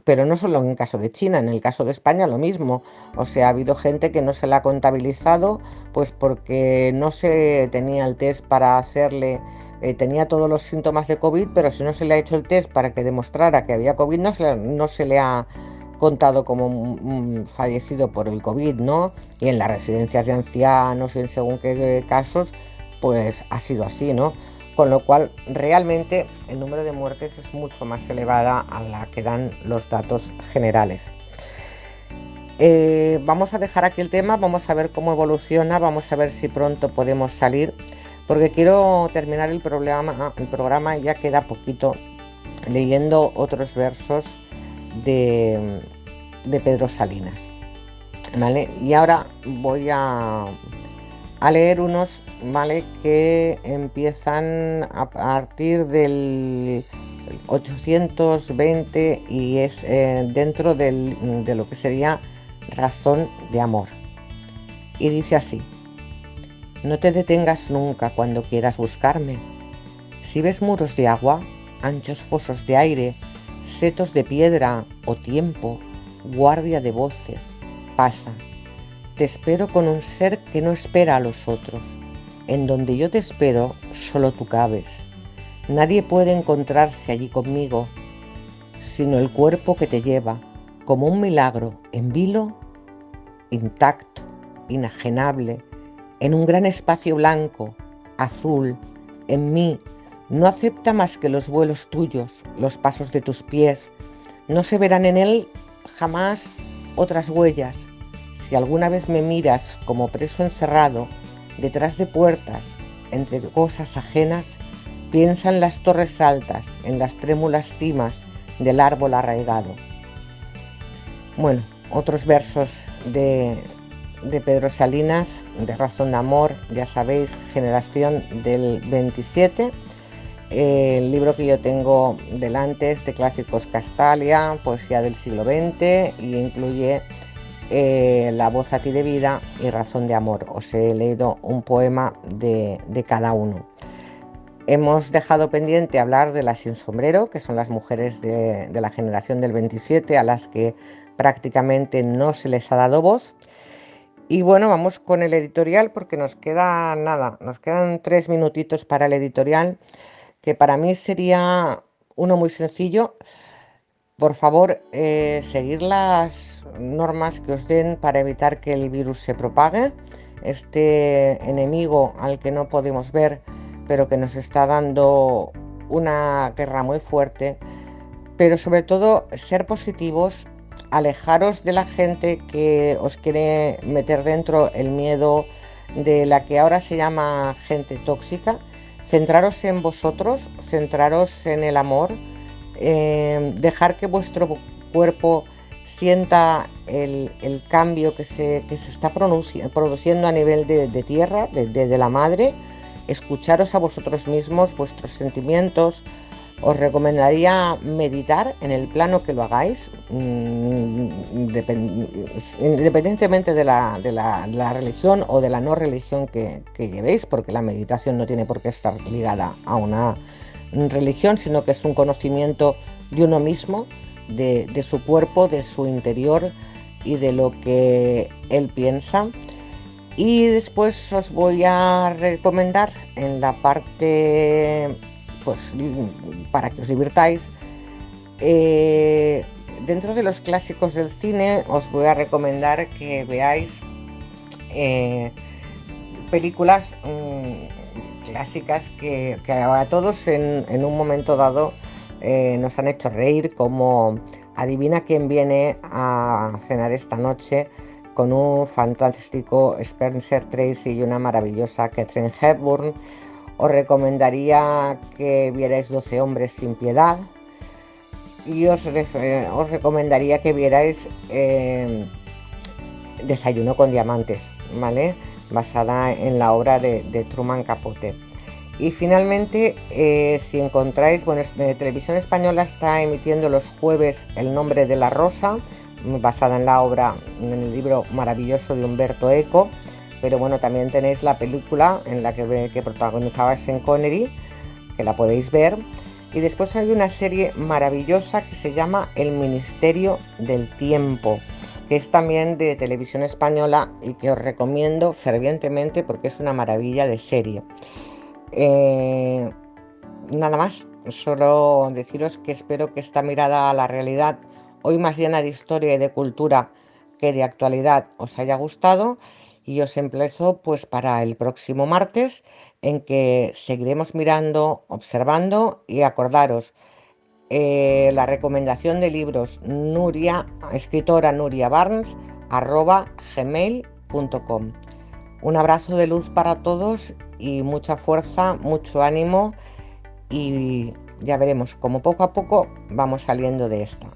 pero no solo en el caso de China, en el caso de España lo mismo. O sea, ha habido gente que no se la ha contabilizado, pues porque no se tenía el test para hacerle, eh, tenía todos los síntomas de COVID, pero si no se le ha hecho el test para que demostrara que había COVID, no se, no se le ha contado como fallecido por el COVID, ¿no? Y en las residencias de ancianos y en según qué casos, pues ha sido así, ¿no? Con lo cual realmente el número de muertes es mucho más elevada a la que dan los datos generales. Eh, vamos a dejar aquí el tema, vamos a ver cómo evoluciona, vamos a ver si pronto podemos salir, porque quiero terminar el programa, el programa ya queda poquito, leyendo otros versos de, de Pedro Salinas. ¿Vale? Y ahora voy a, a leer unos, ¿vale? Que empiezan a partir del 820 y es eh, dentro del, de lo que sería razón de amor. Y dice así, no te detengas nunca cuando quieras buscarme. Si ves muros de agua, anchos fosos de aire, setos de piedra o tiempo, guardia de voces, pasa. Te espero con un ser que no espera a los otros. En donde yo te espero, solo tú cabes. Nadie puede encontrarse allí conmigo, sino el cuerpo que te lleva, como un milagro, en vilo, intacto, inajenable, en un gran espacio blanco, azul, en mí, no acepta más que los vuelos tuyos, los pasos de tus pies. No se verán en él jamás otras huellas. Si alguna vez me miras como preso encerrado, detrás de puertas, entre cosas ajenas, piensa en las torres altas, en las trémulas cimas del árbol arraigado. Bueno, otros versos de, Pedro Salinas, de Razón de Amor, ya sabéis, generación del 27. el libro que yo tengo delante es de Clásicos Castalia, poesía del siglo XX, y incluye eh, La voz a ti de vida y Razón de Amor. Os he leído un poema de, de cada uno. Hemos dejado pendiente hablar de las sin sombrero, que son las mujeres de, la generación del 27 a las que prácticamente no se les ha dado voz. Y bueno, vamos con el editorial porque nos queda nada, nos quedan tres minutitos para el editorial, que para mí sería uno muy sencillo. Por favor, eh, seguir las normas que os den para evitar que el virus se propague. Este enemigo al que no podemos ver pero que nos está dando una guerra muy fuerte, pero sobre todo ser positivos, alejaros de la gente que os quiere meter dentro el miedo de la que ahora se llama gente tóxica, centraros en vosotros, centraros en el amor, eh, dejar que vuestro cuerpo sienta el, cambio que se, se, está produciendo a nivel de, tierra, de la madre, escucharos a vosotros mismos, vuestros sentimientos. Os recomendaría meditar en el plano que lo hagáis, mm, independientemente de la, religión o de la no religión que, llevéis, porque la meditación no tiene por qué estar ligada a una religión, sino que es un conocimiento de uno mismo, de, su cuerpo, de su interior y de lo que él piensa. Y después os voy a recomendar en la parte, pues para que os divirtáis, eh, dentro de los clásicos del cine os voy a recomendar que veáis eh, películas mm, clásicas que, a todos en, un momento dado eh, nos han hecho reír, como Adivina quién viene a cenar esta noche con un fantástico Spencer Tracy y una maravillosa Catherine Hepburn. Os recomendaría que vierais 12 hombres sin piedad y os, recomendaría que vierais eh, Desayuno con diamantes, ¿vale? Basada en la obra de, Truman Capote. Y finalmente, eh, si encontráis, bueno, Televisión Española está emitiendo los jueves El nombre de la rosa, basada en la obra, en el libro maravilloso de Humberto Eco, pero bueno, también tenéis la película en la que, que protagonizaba Sean Connery, que la podéis ver. Y después hay una serie maravillosa que se llama El Ministerio del Tiempo, que es también de televisión española y que os recomiendo fervientemente porque es una maravilla de serie. Eh, nada más, solo deciros que espero que esta mirada a la realidad hoy más llena de historia y de cultura que de actualidad os haya gustado y os emplezo pues para el próximo martes en que seguiremos mirando, observando y acordaros eh, la recomendación de libros Nuria, escritora Nuria Barnes, gmail.com. Un abrazo de luz para todos y mucha fuerza, mucho ánimo y ya veremos cómo poco a poco vamos saliendo de esta.